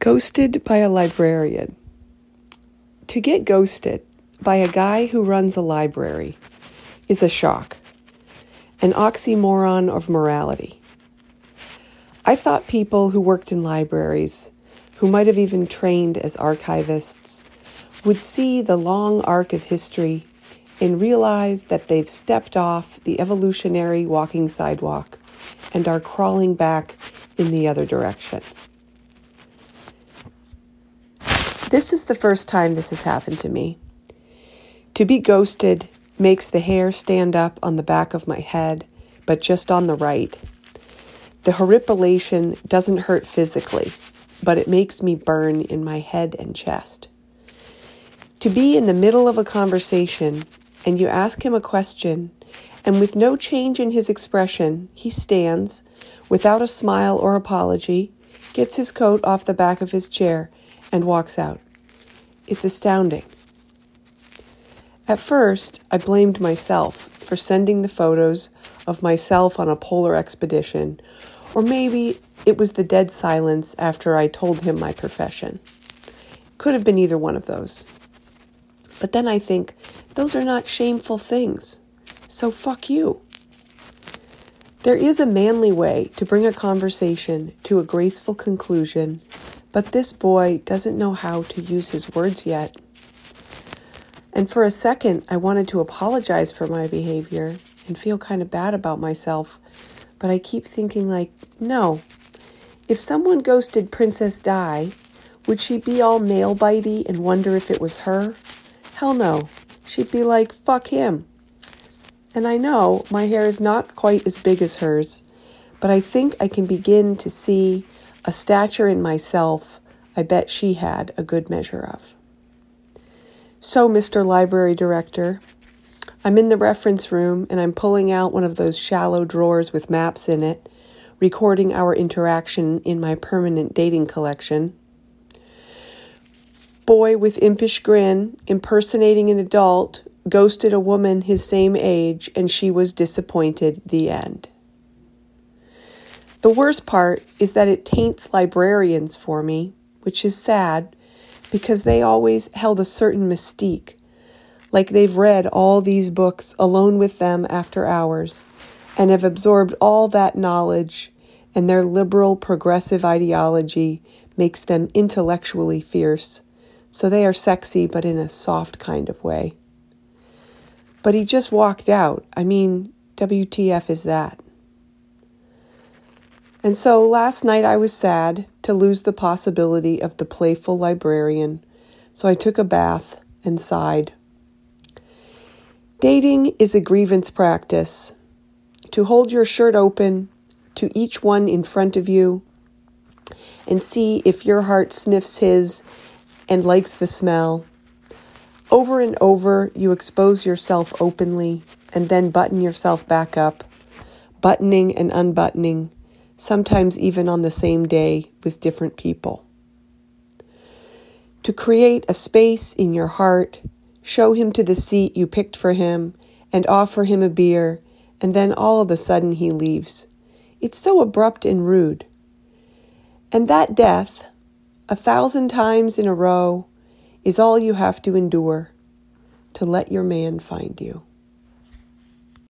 Ghosted by a librarian. To get ghosted by a guy who runs a library is a shock, an oxymoron of morality. I thought people who worked in libraries, who might have even trained as archivists, would see the long arc of history and realize that they've stepped off the evolutionary walking sidewalk and are crawling back in the other direction. This is the first time this has happened to me. To be ghosted makes the hair stand up on the back of my head, but just on the right. The horripilation doesn't hurt physically, but it makes me burn in my head and chest. To be in the middle of a conversation and you ask him a question, and with no change in his expression, he stands, without a smile or apology, gets his coat off the back of his chair, and walks out. It's astounding. At first, I blamed myself for sending the photos of myself on a polar expedition, or maybe it was the dead silence after I told him my profession. Could have been either one of those. But then I think those are not shameful things, so fuck you. There is a manly way to bring a conversation to a graceful conclusion but this boy doesn't know how to use his words yet. And for a second, I wanted to apologize for my behavior and feel kind of bad about myself. But I keep thinking, like, no. If someone ghosted Princess Di, would she be all nail bitey and wonder if it was her? Hell no. She'd be like, fuck him. And I know my hair is not quite as big as hers, but I think I can begin to see a stature in myself I bet she had a good measure of. So, Mr. Library Director, I'm in the reference room and I'm pulling out one of those shallow drawers with maps in it, recording our interaction in my permanent dating collection. Boy with impish grin, impersonating an adult, ghosted a woman his same age, and she was disappointed. The end. The worst part is that it taints librarians for me, which is sad because they always held a certain mystique, like they've read all these books alone with them after hours and have absorbed all that knowledge, and their liberal progressive ideology makes them intellectually fierce. So they are sexy, but in a soft kind of way. But he just walked out. I mean, WTF is that? And so last night I was sad to lose the possibility of the playful librarian, so I took a bath and sighed. Dating is a grievance practice. To hold your shirt open to each one in front of you and see if your heart sniffs his and likes the smell. Over and over, you expose yourself openly and then button yourself back up, buttoning and unbuttoning sometimes even on the same day with different people. To create a space in your heart, show him to the seat you picked for him, and offer him a beer, and then all of a sudden he leaves. It's so abrupt and rude. And that death, a thousand times in a row, is all you have to endure to let your man find you.